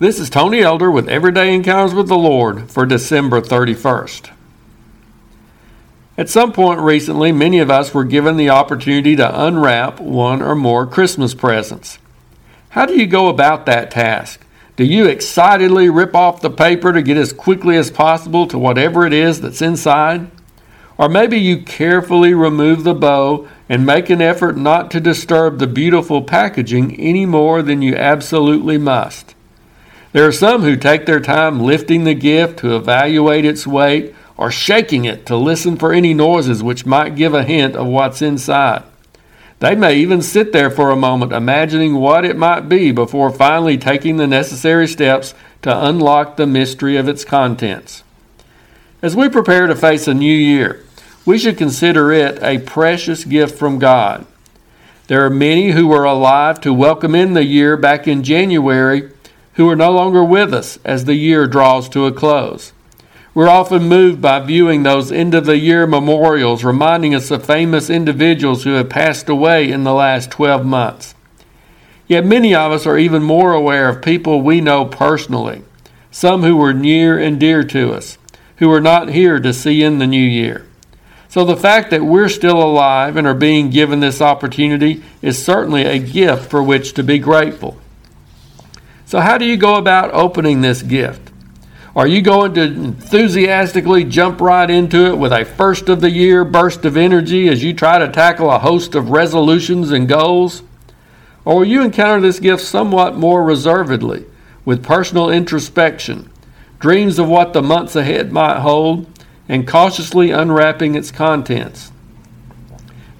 This is Tony Elder with Everyday Encounters with the Lord for December 31st. At some point recently, many of us were given the opportunity to unwrap one or more Christmas presents. How do you go about that task? Do you excitedly rip off the paper to get as quickly as possible to whatever it is that's inside? Or maybe you carefully remove the bow and make an effort not to disturb the beautiful packaging any more than you absolutely must. There are some who take their time lifting the gift to evaluate its weight or shaking it to listen for any noises which might give a hint of what's inside. They may even sit there for a moment imagining what it might be before finally taking the necessary steps to unlock the mystery of its contents. As we prepare to face a new year, we should consider it a precious gift from God. There are many who were alive to welcome in the year back in January who are no longer with us as the year draws to a close. We're often moved by viewing those end of the year memorials reminding us of famous individuals who have passed away in the last 12 months. Yet many of us are even more aware of people we know personally, some who were near and dear to us, who are not here to see in the new year. So the fact that we're still alive and are being given this opportunity is certainly a gift for which to be grateful. So, how do you go about opening this gift? Are you going to enthusiastically jump right into it with a first of the year burst of energy as you try to tackle a host of resolutions and goals? Or will you encounter this gift somewhat more reservedly, with personal introspection, dreams of what the months ahead might hold, and cautiously unwrapping its contents?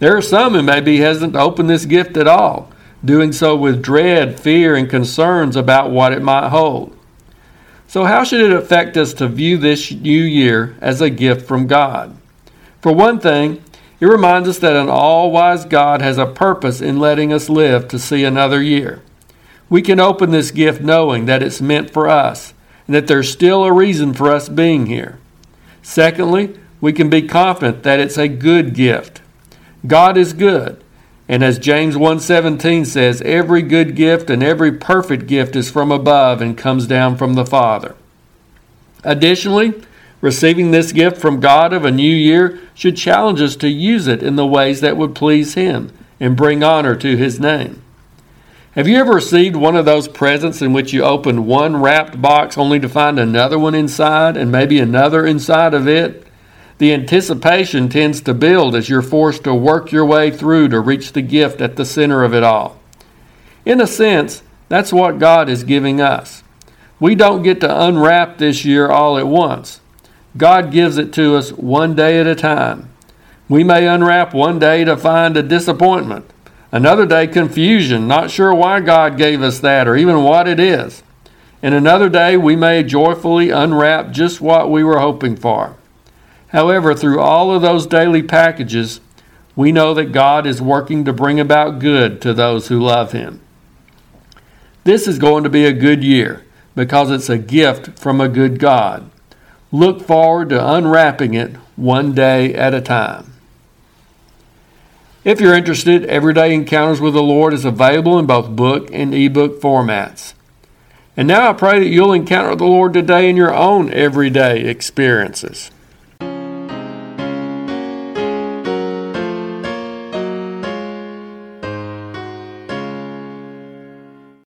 There are some who may be hesitant to open this gift at all doing so with dread, fear, and concerns about what it might hold. So, how should it affect us to view this new year as a gift from God? For one thing, it reminds us that an all wise God has a purpose in letting us live to see another year. We can open this gift knowing that it's meant for us and that there's still a reason for us being here. Secondly, we can be confident that it's a good gift. God is good, and as James 1:17 says, every good gift and every perfect gift is from above and comes down from the Father. Additionally, receiving this gift from God of a new year should challenge us to use it in the ways that would please him and bring honor to his name. Have you ever received one of those presents in which you opened one wrapped box only to find another one inside and maybe another inside of it? The anticipation tends to build as you're forced to work your way through to reach the gift at the center of it all. In a sense, that's what God is giving us. We don't get to unwrap this year all at once. God gives it to us one day at a time. We may unwrap one day to find a disappointment, another day, confusion, not sure why God gave us that or even what it is. And another day, we may joyfully unwrap just what we were hoping for. However, through all of those daily packages, we know that God is working to bring about good to those who love Him. This is going to be a good year because it's a gift from a good God. Look forward to unwrapping it one day at a time. If you're interested, Everyday Encounters with the Lord is available in both book and ebook formats. And now I pray that you'll encounter the Lord today in your own everyday experiences.